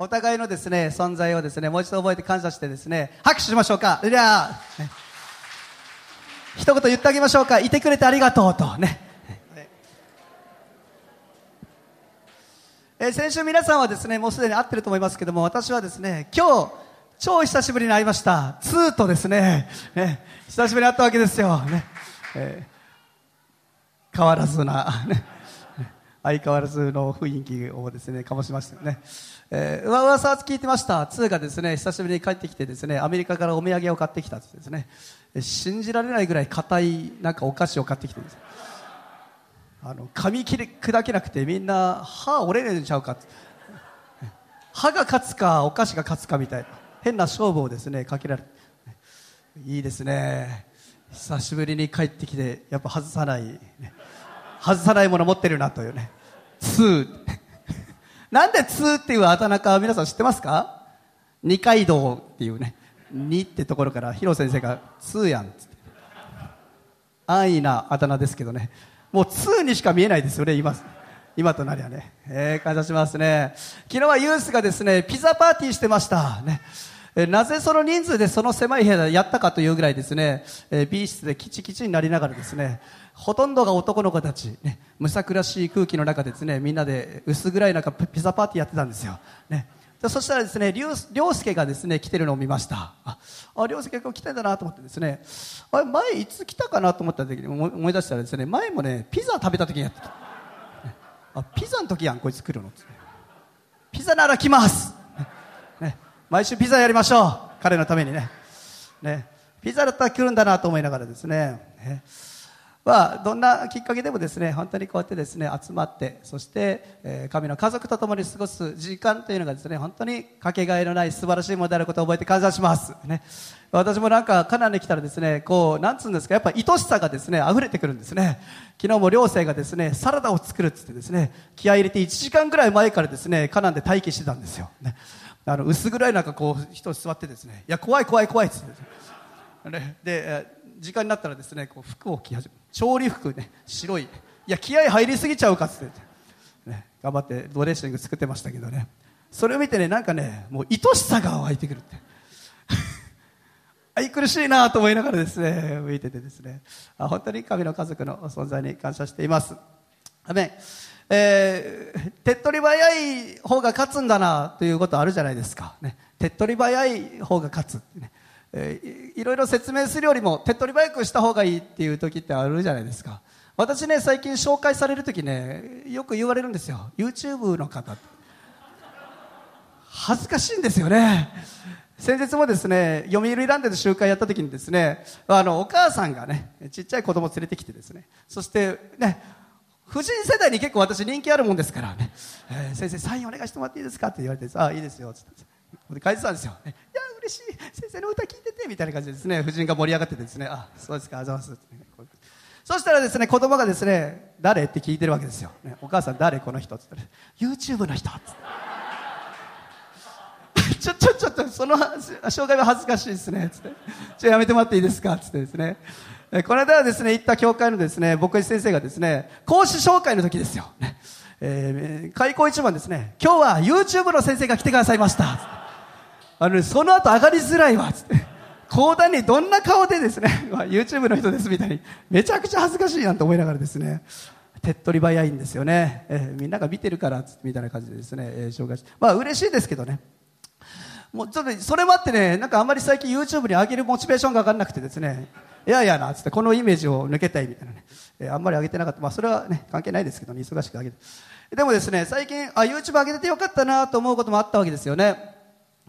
お互いのですね、存在をですね、もう一度覚えて感謝してですね、拍手しましょうか。じゃあ、一言言ってあげましょうか。いてくれてありがとうとね。えー先週皆さんはですね、もうすでに会ってると思いますけども、私はですね、今日、超久しぶりに会いました。2とですね、ね、久しぶりに会ったわけですよ。ねえー変わらずな、ね、相変わらずの雰囲気をですね、醸しましたよね。えー、噂は聞いてました。2がですね、久しぶりに帰ってきてですね、アメリカからお土産を買ってきたってですね、信じられないぐらい硬いなんかお菓子を買ってきてですあの、噛み切れ、砕けなくてみんな歯折れねえんちゃうか歯が勝つかお菓子が勝つかみたいな。変な勝負をですねかけられるいいですね。久しぶりに帰ってきてやっぱ外さない、ね。外さないもの持ってるなというね。2なんで2っていうあだ名か皆さん知ってますか？二階堂っていうね。2ってところからヒロ先生が2やん。っつって安易なあだ名ですけどね。もう2にしか見えないですよね今。今となりゃね、えー、感謝しますね。昨日はユースがですねピザパーティーしてました。ね。えなぜその人数でその狭い部屋でやったかというぐらいですね、えー B 室でキチキチになりながらですね。ほとんどが男の子たち、ね、むさくらしい空気の中でですねみんなで薄暗い中ピザパーティーやってたんですよ、ね、でそしたらですね、りゅう涼介がですね、来てるのを見ました。あ、涼介が来てんだなと思ってですね、あれ、前いつ来たかなと思った時に思い出したらですね、前もね、ピザ食べた時にやってた。ねあ、ピザの時やん、こいつ来るのって。ピザなら来ます、ねね毎週ピザやりましょう。彼のためにね。ね。ピザだったら来るんだなと思いながらですね。ねまあ、どんなきっかけでもですね、本当にこうやってですね、集まって、そして、えー神の家族と共に過ごす時間というのがですね、本当にかけがえのない素晴らしいものであることを覚えて感謝します。ね。私もなんか、カナンに来たらですね、こう、なんつうんですか、やっぱ愛しさがですね、溢れてくるんですね。昨日も寮生がですね、サラダを作るっつってですね、気合い入れて1時間ぐらい前からですね、カナンで待機してたんですよ。ね。あの、薄暗い中、こう、人座ってですね、いや、怖い怖い怖いっつってね、で、時間になったらですねこう服を着始め調理服ね白い。いや気合入りすぎちゃうかっつって、ね、頑張ってドレッシング作ってましたけどね。それを見てねなんかねもう愛しさが湧いてくるって。愛くるしいなと思いながらですね見ててですね。あ本当に神の家族の存在に感謝しています。アメン。えー手っ取り早い方が勝つんだなということあるじゃないですか、ね、手っ取り早い方が勝つね。えーいろいろ説明するよりも手っ取り早くした方がいいっていう時ってあるじゃないですか。私ね最近紹介される時ねよく言われるんですよ。YouTube の方恥ずかしいんですよね。先日もですね読売ランドで集会やった時にですねあのお母さんがねちっちゃい子供連れてきてですね。そしてね婦人世代に結構私人気あるもんですからね、えー先生サインお願いしてもらっていいですか？って言われてあいいですよ。つって。で書いてたんですよ、ね、いや嬉しい。先生の歌聞いててみたいな感じでですね。婦人が盛り上がっててですね。あそうですか。あざます。ねそしたらですね子供がですね誰って聞いてるわけですよ、ね、お母さん誰この人って言ったら YouTube の人って。ちょ、ちょ、ちょっと、その紹介は恥ずかしいですね、つって。ちょ、やめてもらっていいですか。つってですね。この間はですね、行った教会のですね、牧師先生がですね、講師紹介の時ですよ。ね。えー開口一番ですね、今日は YouTube の先生が来てくださいました。あの、その後上がりづらいわ、つって。講談にどんな顔でですね、まあ YouTube の人ですみたいに、めちゃくちゃ恥ずかしいなと思いながらですね、手っ取り早いんですよね。えーみんなが見てるから、みたいな感じでですね、えー紹介して、まあ嬉しいですけどね。もうちょっとそれもあってね、なんかあんまり最近 YouTube に上げるモチベーションが上がらなくてですね、いやいやな、つってこのイメージを抜けたいみたいなね、えーあんまり上げてなかった。まあそれはね、関係ないですけどね、忙しく上げて。でもですね、最近、あ、YouTube 上げててよかったなと思うこともあったわけですよね。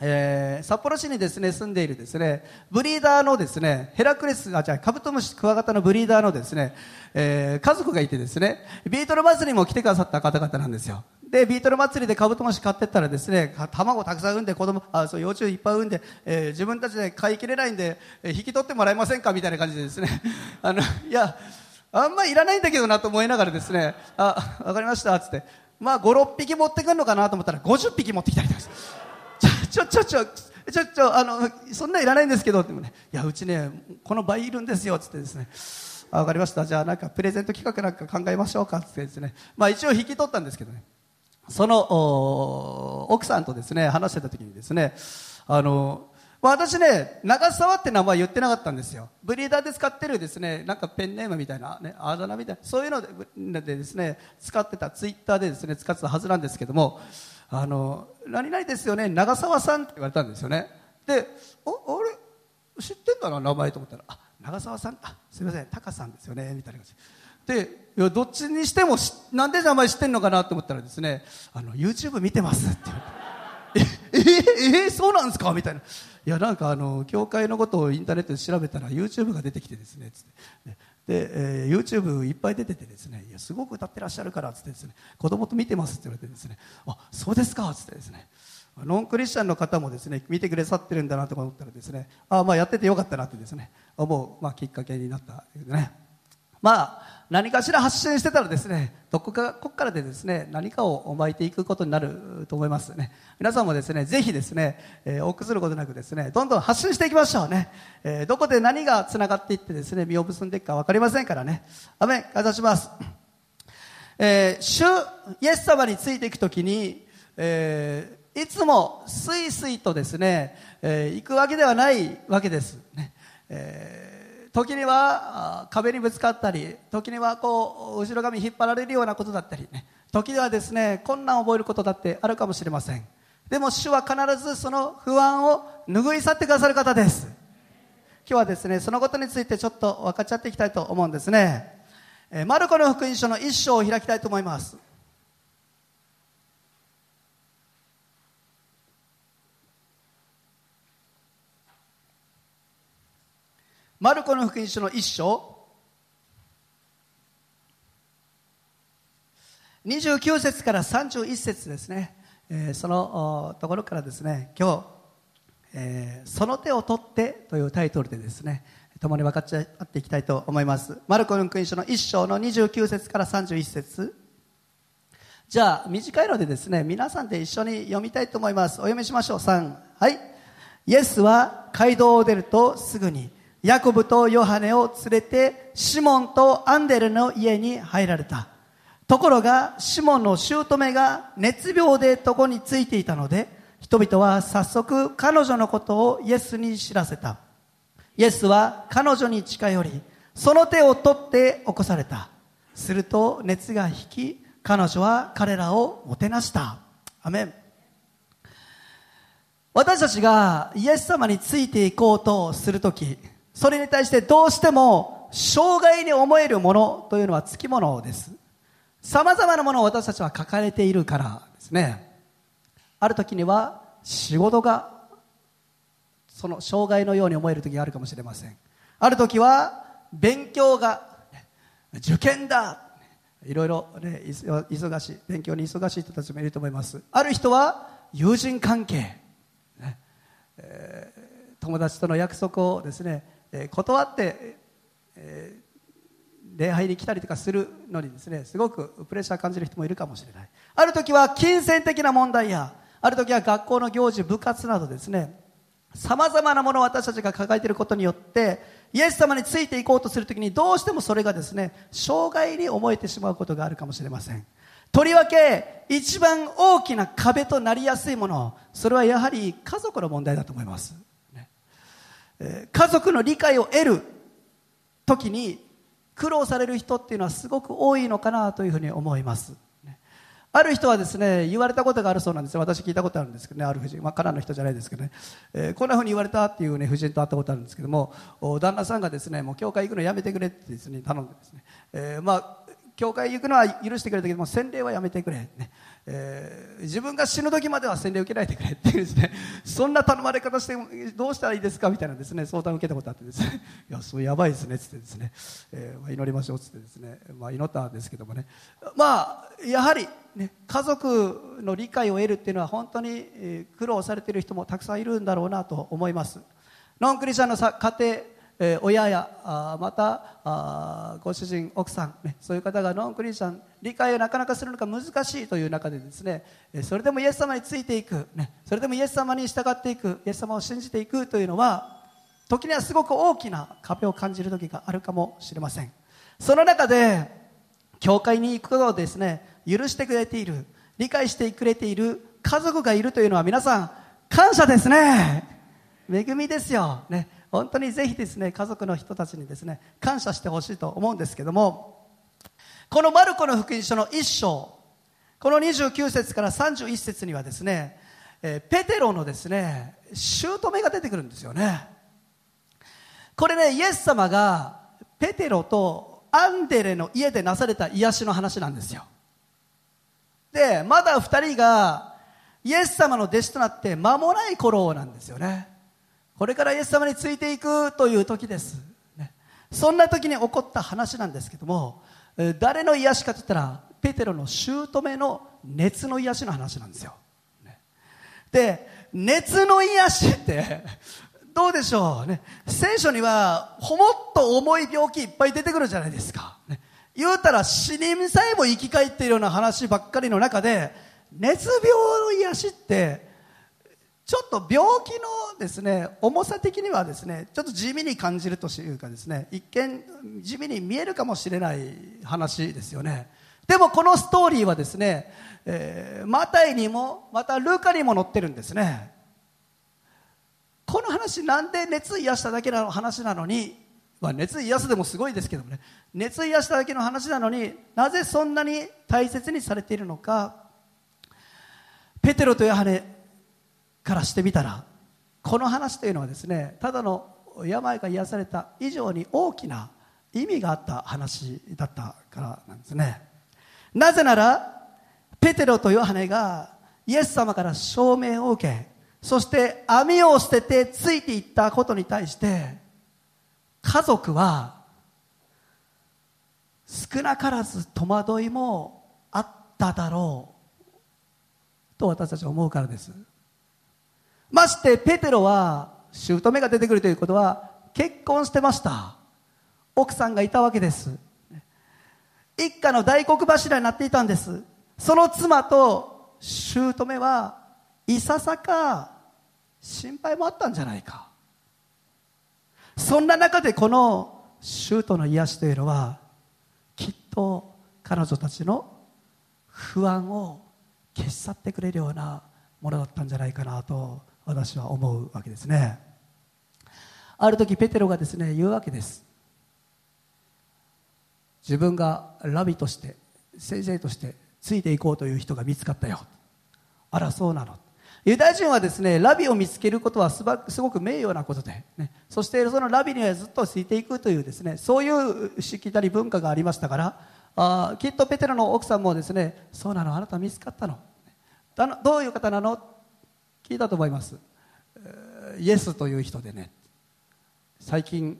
えー札幌市にですね、住んでいるですね、ブリーダーのですね、ヘラクレス、あ、じゃあカブトムシクワガタのブリーダーのですね、えー家族がいてですね、ビートル祭りも来てくださった方々なんですよ。で、ビートル祭りでカブトムシ買ってったらですね、卵たくさん産んで子供、あ、そう、幼虫いっぱい産んで、えー自分たちで飼いきれないんで、えー引き取ってもらえませんかみたいな感じでですね、あの、いや、あんまりいらないんだけどなと思いながらですね、あ、わかりました、つって。まあ、5、6匹持ってくるのかなと思ったら、50匹持ってきたりとかしてちょ、ちょ、ちょ、ちょ、ちょ、あの、そんないらないんですけど、ってもね、いや、うちね、この倍いるんですよっ、つってですね。あわかりました。じゃあ、なんか、プレゼント企画なんか考えましょうか、ってですね。まあ、一応引き取ったんですけどね。その奥さんとですね話してた時にですねあの私ね、長沢って名前言ってなかったんですよ。ブリーダーで使ってるですね、なんかペンネームみたいな、ね、あだ名みたいな、そういうのででですね、使ってた、ツイッターでですね、使ってたはずなんですけども、あの、何々ですよね、長沢さんって言われたんですよね。で、あ、あれ知ってんだな、名前と思ったら、あ、長澤さん、あ、すみません、タカさんですよね、みたいな感じで。いや、どっちにしてもなんで名前知ってんのかなと思ったらですね、あの、YouTube 見てますって言われて。え、え、え、そうなんですか？みたいな。いや、なんかあの、教会のことをインターネットで調べたら YouTube が出てきてですね、つって。で、えー、YouTube いっぱい出ててですね、いや、すごく歌ってらっしゃるからっ、つってですね、子供と見てますって言われてですね、あ、そうですかっ、つってですね。ノンクリスチャンの方もですね見てくださってるんだなと思ったらですねあまあやっててよかったなってですね思う、まあ、きっかけになったねまあ何かしら発信してたらですねどこかここからでですね何かを巻いていくことになると思いますね。皆さんもですねぜひですね、えー、臆することなくですねどんどん発信していきましょうね、えー、どこで何がつながっていってですね実を結んでいくか分かりませんからね。アメン。感謝します、えー、主イエス様についていくときに、えーいつもすいすいとですね、えー、行くわけではないわけです、ね。えー、時には壁にぶつかったり時にはこう後ろ髪引っ張られるようなことだったり、ね、時にはですね困難を覚えることだってあるかもしれません。でも主は必ずその不安を拭い去ってくださる方です。今日はですねそのことについてちょっと分かっちゃっていきたいと思うんですね、えー、マルコの福音書の一章を開きたいと思います。マルコの福音書の一章。29節から31節ですね、えー、そのところからですね。今日、えー、その手を取って」というタイトルでですね共に分かち合っていきたいと思います。マルコの福音書の一章の29節から31節。じゃあ短いのでですね皆さんで一緒に読みたいと思います。お読みしましょう。3はい。イエスは街道を出るとすぐにヤコブとヨハネを連れてシモンとアンデルの家に入られた。ところがシモンの姑が熱病で床についていたので人々は早速彼女のことをイエスに知らせた。イエスは彼女に近寄りその手を取って起こされた。すると熱が引き彼女は彼らをもてなした。アメン。私たちがイエス様についていこうとするときそれに対してどうしても障害に思えるものというのはつきものです。様々なものを私たちは抱えているからですね。ある時には仕事がその障害のように思える時があるかもしれません。ある時は勉強が受験だいろいろ、ね、忙しい勉強に忙しい人たちもいると思いますある人は友人関係、ねえー、友達との約束をですねえ断って、え礼拝に来たりとかするのにですねすごくプレッシャー感じる人もいるかもしれない。ある時は金銭的な問題やある時は学校の行事部活などですねさまざまなものを私たちが抱えていることによってイエス様についていこうとするときにどうしてもそれがですね障害に思えてしまうことがあるかもしれません。とりわけ一番大きな壁となりやすいものそれはやはり家族の問題だと思います。家族の理解を得る時に苦労される人っていうのはすごく多いのかなというふうに思います。ある人はですね言われたことがあるそうなんですよ。私聞いたことあるんですけどねある夫人、まあ、カナの人じゃないですけどね、えー、こんなふうに言われたっていうね夫人と会ったことあるんですけども旦那さんがですねもう教会行くのやめてくれってですね頼んでですね、えー、まあ教会行くのは許してくれたけども洗礼はやめてくれ、ね。えー、自分が死ぬ時までは洗礼受けないでくれっていうですね。そんな頼まれ方してどうしたらいいですかみたいなですね。相談を受けたことあってですね。いやそれやばいですねっつってですね、えーまあ、祈りましょうっつってですね、まあ、祈ったんですけどもね。まあやはり、ね、家族の理解を得るっていうのは本当に苦労されている人もたくさんいるんだろうなと思います。ノンクリスチャンの家庭え、親やあまたあご主人、奥さん、ね、そういう方がノンクリスチャン理解をなかなかするのが難しいという中でですね、えそれでもイエス様についていく、ね、それでもイエス様に従っていくイエス様を信じていくというのは時にはすごく大きな壁を感じる時があるかもしれません。その中で教会に行くことをですね許してくれている理解してくれている家族がいるというのは皆さん感謝ですね。恵みですよ、ね、本当にぜひですね家族の人たちにですね感謝してほしいと思うんですけどもこのマルコの福音書の1章この29節から31節にはですね、えペテロのですね姑が出てくるんですよね。これねイエス様がペテロとアンデレの家でなされた癒しの話なんですよ。でまだ2人がイエス様の弟子となって間もない頃なんですよね。これからイエス様についていくという時です、そんな時に起こった話なんですけども誰の癒しかといったらペテロの姑の熱の癒しの話なんですよ、で熱の癒しってどうでしょう？ね。聖書にはほもっと重い病気いっぱい出てくるじゃないですか、ね、言うたら死人さえも生き返っているような話ばっかりの中で熱病の癒しってちょっと病気のですね重さ的にはですねちょっと地味に感じるというかですね一見地味に見えるかもしれない話ですよね。でもこのストーリーはですね、えー、マタイにもまたルカにも載ってるんですね。この話なんで熱癒しただけの話なのに、まあ、熱癒すでもすごいですけどもね熱癒しただけの話なのになぜそんなに大切にされているのか。ペテロとヤハネからしてみたらこの話というのはですねただの病が癒された以上に大きな意味があった話だったからなんですね。なぜならペテロとヨハネがイエス様から証明を受けそして網を捨ててついていったことに対して家族は少なからず戸惑いもあっただろうと私たちは思うからです。ましてペテロは姑が出てくるということは結婚してました。奥さんがいたわけです。一家の大黒柱になっていたんです。その妻と姑はいささか心配もあったんじゃないか。そんな中でこの姑の癒しというのはきっと彼女たちの不安を消し去ってくれるようなものだったんじゃないかなと私は思うわけですね。ある時ペテロがですね言うわけです。自分がラビとして先生としてついていこうという人が見つかったよ。あらそうなの。ユダヤ人はですねラビを見つけることはすごく名誉なことで、ね、そしてそのラビにはずっとついていくというですねそういうしきたり文化がありましたからあきっとペテロの奥さんもですねそうなのあなた見つかったのどういう方なの？聞いたと思います。イエスという人でね最近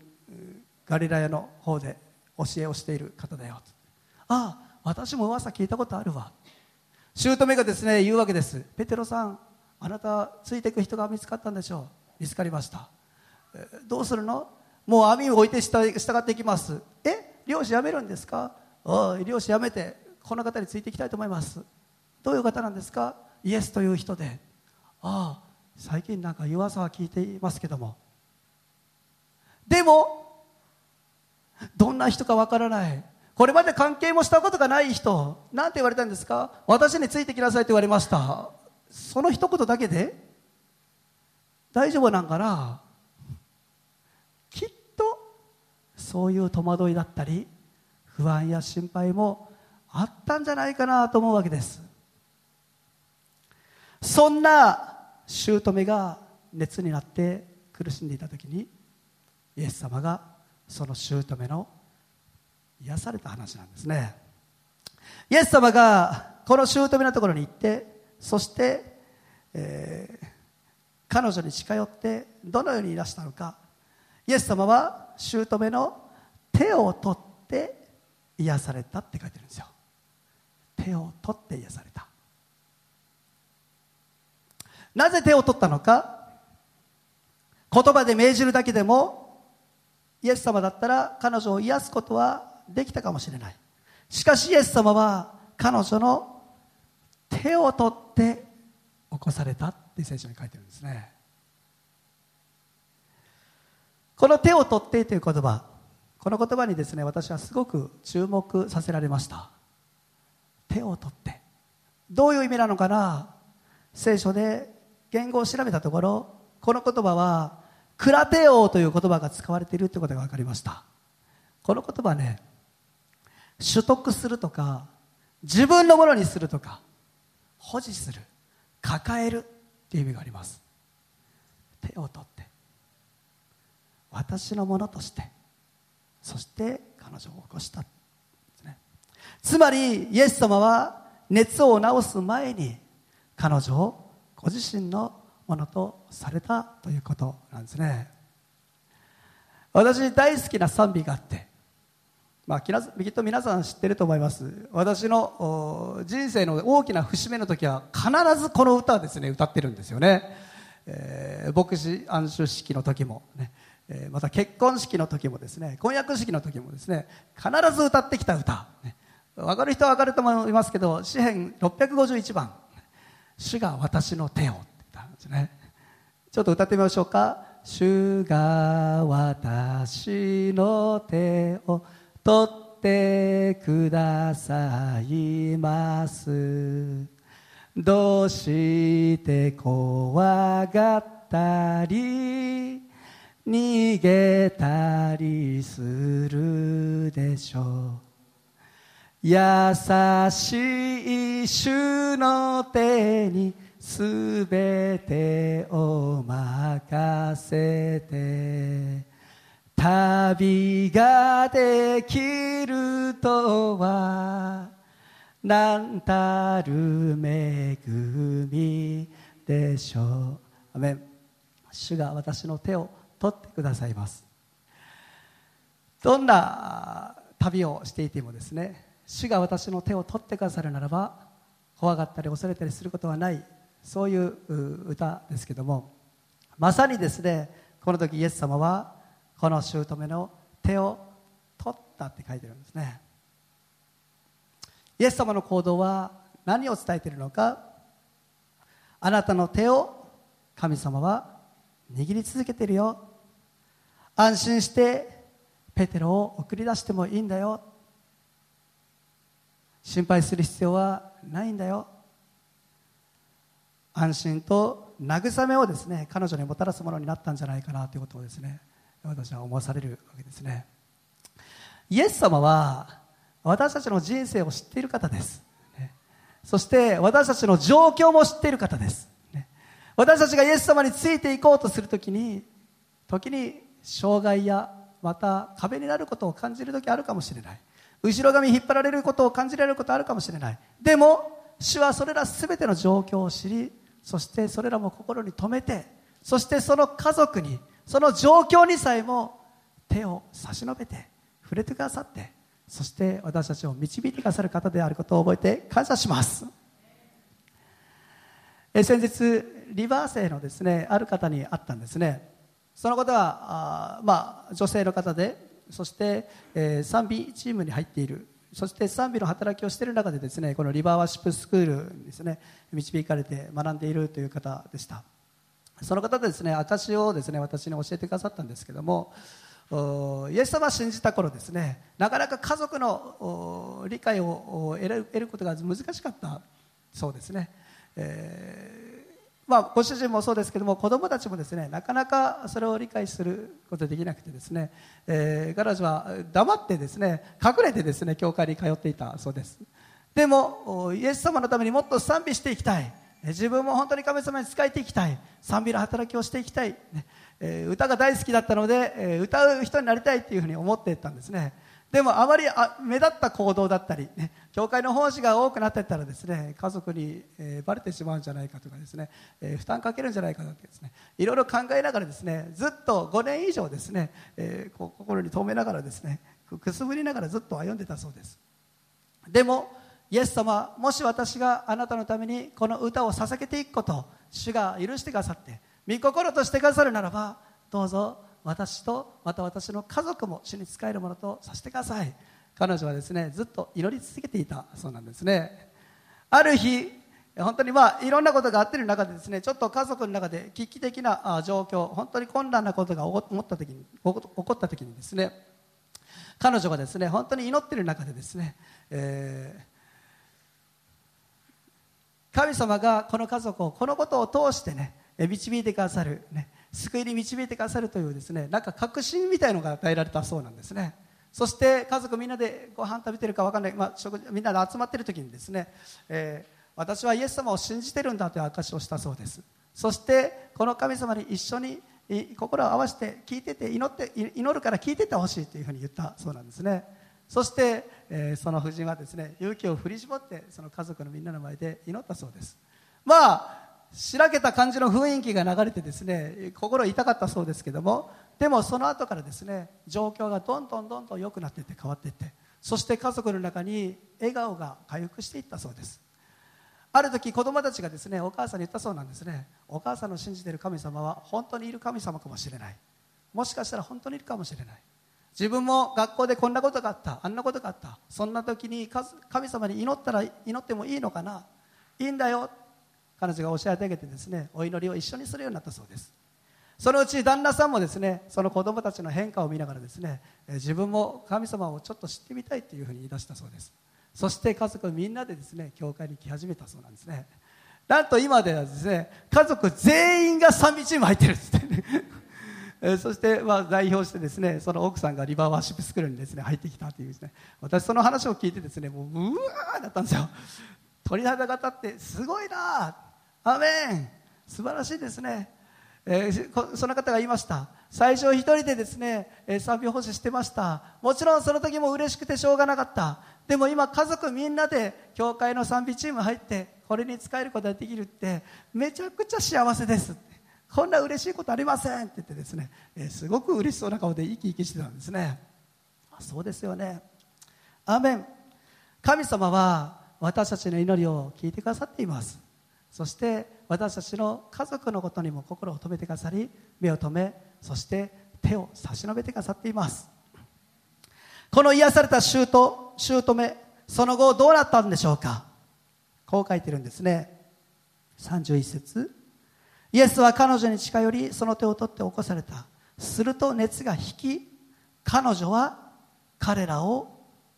ガリラヤの方で教えをしている方だよ。ああ私も噂聞いたことあるわ。姑がですね言うわけです。ペテロさんあなたついていく人が見つかったんでしょう。見つかりました。どうするの？もう網を置いて従っていきます。え漁師辞めるんですか？おい漁師辞めてこの方についていきたいと思います。どういう方なんですか？イエスという人で。ああ最近なんか噂は聞いていますけども。でもどんな人かわからない。これまで関係もしたことがない人なんて言われたんですか?私についてきなさいと言われました。その一言だけで大丈夫なんかな?きっとそういう戸惑いだったり不安や心配もあったんじゃないかなと思うわけです。そんな姑が熱になって苦しんでいた時にイエス様がその姑の癒された話なんですね。イエス様がこの姑のところに行ってそして、えー、彼女に近寄ってどのようにいらしたのか。イエス様は姑の手を取って癒されたって書いてるんですよ。手を取って癒された。なぜ手を取ったのか？言葉で命じるだけでもイエス様だったら彼女を癒すことはできたかもしれない。しかしイエス様は彼女の手を取って起こされたって聖書に書いてるんですね。この手を取ってという言葉この言葉にですね私はすごく注目させられました。手を取って。どういう意味なのかな？聖書で言語を調べたところこの言葉はクラテオという言葉が使われているということが分かりました。この言葉ね取得するとか自分のものにするとか保持する抱えるという意味があります。手を取って私のものとしてそして彼女を起こした、つまりイエス様は熱を治す前に彼女をご自身のものとされたということなんですね。私大好きな賛美があってまあ、きっと皆さん知ってると思います。私の人生の大きな節目の時は必ずこの歌をですね歌ってるんですよね、えー、牧師安守式の時もね、えー、また結婚式の時もですね婚約式の時もですね必ず歌ってきた歌、ね、分かる人は分かると思いますけど詩編651番「主が私の手を」って言ったんですね。ちょっと歌ってみましょうか「主が私の手を」取ってくださいますどうして怖がったり逃げたりするでしょう優しい主の手にすべてを任せて旅ができるとは何たる恵みでしょう。アメン。主が私の手を取ってくださいます。どんな旅をしていてもですね主が私の手を取ってくださるならば怖がったり恐れたりすることはない。そういう歌ですけども。まさにですねこの時イエス様はこの姑の手を取ったって書いてるんですね。イエス様の行動は何を伝えているのか。あなたの手を神様は握り続けてるよ。安心してペテロを送り出してもいいんだよ。心配する必要はないんだよ。安心と慰めをですね彼女にもたらすものになったんじゃないかなということをですね私は思わされるわけですね。イエス様は私たちの人生を知っている方です、ね、そして私たちの状況も知っている方です、ね、私たちがイエス様についていこうとするときに時に障害やまた壁になることを感じる時あるかもしれない。後ろ髪引っ張られることを感じられることあるかもしれない。でも主はそれら全ての状況を知りそしてそれらも心に留めてそしてその家族にその状況にさえも手を差し伸べて触れてくださってそして私たちを導いてくださる方であることを覚えて感謝します。え先日リバー生のですねある方に会ったんですね。その方はあ、まあ、女性の方でそして、えー、賛美チームに入っている。そして賛美の働きをしている中でですねこのリバーワーシップスクールにですね導かれて学んでいるという方でした。その方ですね証をですね私に教えてくださったんですけどもイエス様を信じた頃ですねなかなか家族の理解を得ることが難しかったそうですね、え、まあ、ご主人もそうですけども子供たちもですねなかなかそれを理解することができなくてですね、えー、彼女は黙ってですね隠れてですね教会に通っていたそうです。でもイエス様のためにもっと賛美していきたい。自分も本当に神様に仕えていきたい。賛美の働きをしていきたい、ね。えー、歌が大好きだったので、えー、歌う人になりたいっていうふうに思っていたんですね。でもあまり目立った行動だったり、ね、教会の奉仕が多くなっていったらですね家族に、えー、バレてしまうんじゃないかとかですね、えー、負担かけるんじゃないかとかですねいろいろ考えながらですねずっと5年以上ですね、えー、心に留めながらですねくすぶりながらずっと歩んでたそうです。でもイエス様もし私があなたのためにこの歌を捧げていくことを主が許してくださって御心としてくださるならばどうぞ私とまた私の家族も主に仕えるものとさせてください。彼女はですねずっと祈り続けていたそうなんですね。ある日本当にまあいろんなことがあっている中でですねちょっと家族の中で危機的な状況本当に困難なことが起こった時に起こった時にですね彼女がですね本当に祈っている中でですね、えー神様がこの家族をこのことを通してね導いてくださる、ね、救いに導いてくださるというですねなんか確信みたいのが与えられたそうなんですね。そして家族みんなでご飯食べてるか分かんない、まあ、食みんなで集まってる時にですね、えー、私はイエス様を信じてるんだという証しをしたそうです。そしてこの神様に一緒に心を合わせて聞いてて祈って祈るから聞いててほしいというふうに言ったそうなんですね。そして、えー、その夫人はですね勇気を振り絞ってその家族のみんなの前で祈ったそうです。まあしらけた感じの雰囲気が流れてですね心痛かったそうですけどもでもその後からですね状況がどんどんどんどん良くなっていって変わっていってそして家族の中に笑顔が回復していったそうです。ある時子供たちがですねお母さんに言ったそうなんですね。お母さんの信じている神様は本当にいる神様かもしれない。もしかしたら本当にいるかもしれない。自分も学校でこんなことがあったあんなことがあった。そんな時に神様に祈ったら祈ってもいいのかな。いいんだよ。彼女が教えてあげてですねお祈りを一緒にするようになったそうです。そのうち旦那さんもですねその子供たちの変化を見ながらですね自分も神様をちょっと知ってみたいというふうに言い出したそうです。そして家族みんなでですね教会に来始めたそうなんですね。なんと今ではですね家族全員が賛美チーム入ってるんですってえそして、まあ、代表してですねその奥さんがリバーワーシップスクールにですね入ってきたというですね。私その話を聞いてですねもううわーだったんですよ。鳥肌が立ってすごいなアメン。素晴らしいですね、えー、その方が言いました。最初一人でですね、えー、賛美奉仕してました。もちろんその時も嬉しくてしょうがなかった。でも今家族みんなで教会の賛美チーム入ってこれに使えることができるってめちゃくちゃ幸せです。こんな嬉しいことありませんって言ってですね、えー、すごく嬉しそうな顔で生き生きしてたんですね。そうですよね。アメン。神様は私たちの祈りを聞いてくださっています。そして私たちの家族のことにも心を止めてくださり目を留めそして手を差し伸べてくださっています。この癒された姑その後どうなったんでしょうか？こう書いてるんですね。31節。イエスは彼女に近寄りその手を取って起こされた。すると熱が引き彼女は彼らを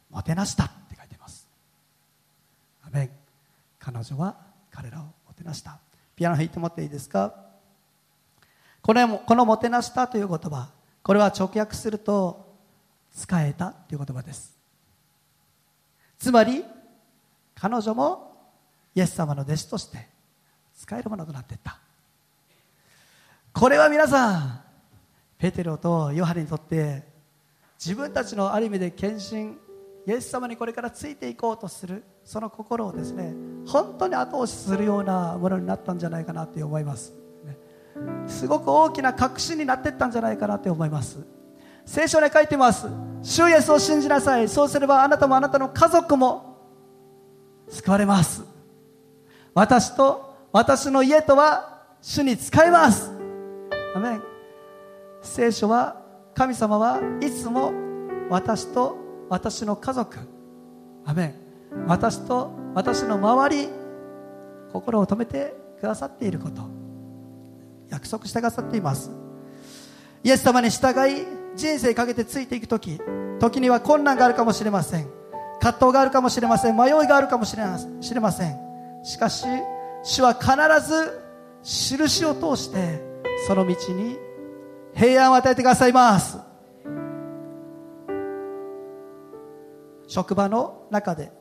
もてなしたって書いてます。アメン。彼女は彼らをてなした。ピアノ弾いてもらっていいですか？これもこのもてなしたという言葉。これは直訳すると使えたという言葉です。つまり彼女もイエス様の弟子として使えるものとなっていった。これは皆さんペテロとヨハネにとって自分たちのある意味で献身イエス様にこれからついていこうとするその心をですね本当に後押しするようなものになったんじゃないかなって思います、すごく大きな確信になっていったんじゃないかなって思います。聖書に書いてます。主イエスを信じなさい。そうすればあなたもあなたの家族も救われます。私と私の家とは主に使えます。アメン。聖書は神様はいつも私と私の家族。アメン。私と私の周り。心を止めてくださっていること。約束してくださっています。イエス様に従い人生かけてついていく時。時には困難があるかもしれません。葛藤があるかもしれません。迷いがあるかもしれません。しかし主は必ず印を通してその道に平安を与えてくださいます。職場の中で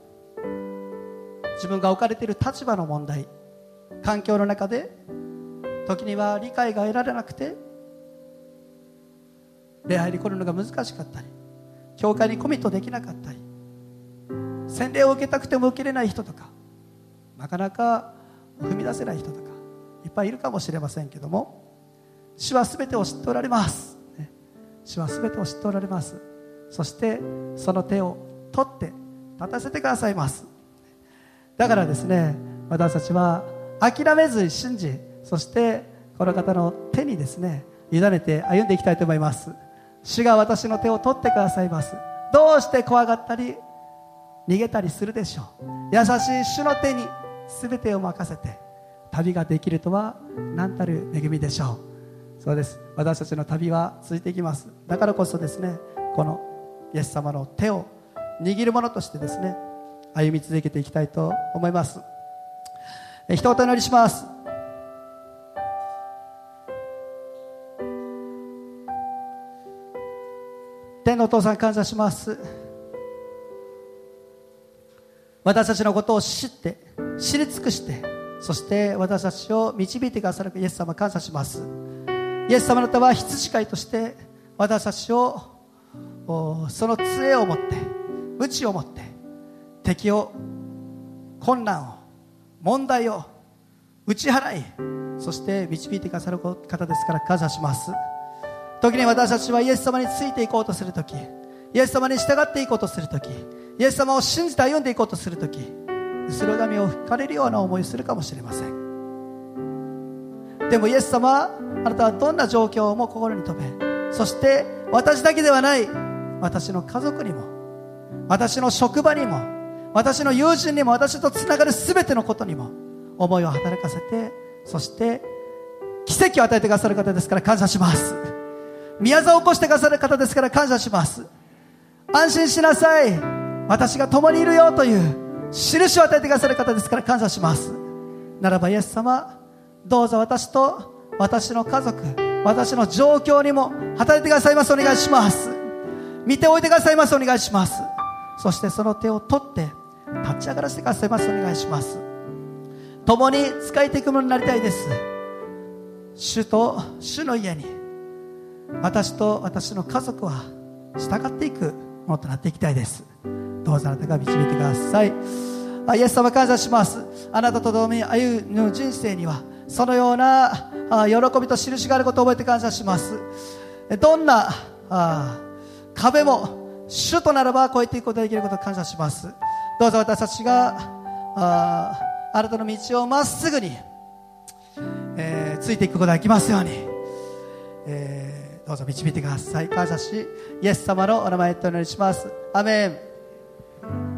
自分が置かれている立場の問題環境の中で時には理解が得られなくて礼拝に来るのが難しかったり教会にコミットできなかったり洗礼を受けたくても受けれない人とかなかなか踏み出せない人とかいっぱいいるかもしれませんけども主は全てを知っておられます。主は全てを知っておられます。そしてその手を取って立たせてくださいます。だからですね私たちは諦めずに信じそしてこの方の手にですね委ねて歩んでいきたいと思います。主が私の手を取ってくださいます。どうして怖がったり逃げたりするでしょう。優しい主の手に全てを任せて旅ができるとは何たる恵みでしょう。そうです。私たちの旅は続いていきます。だからこそですねこのイエス様の手を握るものとしてですね歩み続けていきたいと思います。一言お祈りします。天のお父さん感謝します。私たちのことを知って知り尽くしてそして私たちを導いてくださる。イエス様感謝します。イエス様の方は羊飼いとして私たちをその杖を持って鞭を持って敵を困難を問題を打ち払いそして導いてくださる方ですから感謝します。時に私たちはイエス様についていこうとするときイエス様に従っていこうとするときイエス様を信じて歩んでいこうとするとき後ろ髪を吹かれるような思いをするかもしれません。でもイエス様あなたはどんな状況も心に留めそして私だけではない私の家族にも私の職場にも私の友人にも私とつながる全てのことにも思いを働かせてそして奇跡を与えてくださる方ですから感謝します。宮沢を起こしてくださる方ですから感謝します。安心しなさい。私が共にいるよという印を与えてくださる方ですから感謝します。ならばイエス様どうぞ私と私の家族私の状況にも働いてくださいます。お願いします。見ておいてくださいます。お願いします。そしてその手を取って立ち上がらせてくださいます。お願いします。共に使いていくものになりたいです。主と主の家に私と私の家族は従っていくものとなっていきたいです。どうぞあなたが導いてください。イエス様感謝します。あなたと共に歩む人生にはそのような喜びと印があることを覚えて感謝します。どんな壁も主とならば超えていくことができることを感謝します。どうぞ私たちがああなたの道をまっすぐに、えー、ついていくことができますように、えーどうぞ導いてください。感謝しイエス様のお名前とお祈りします。アメン。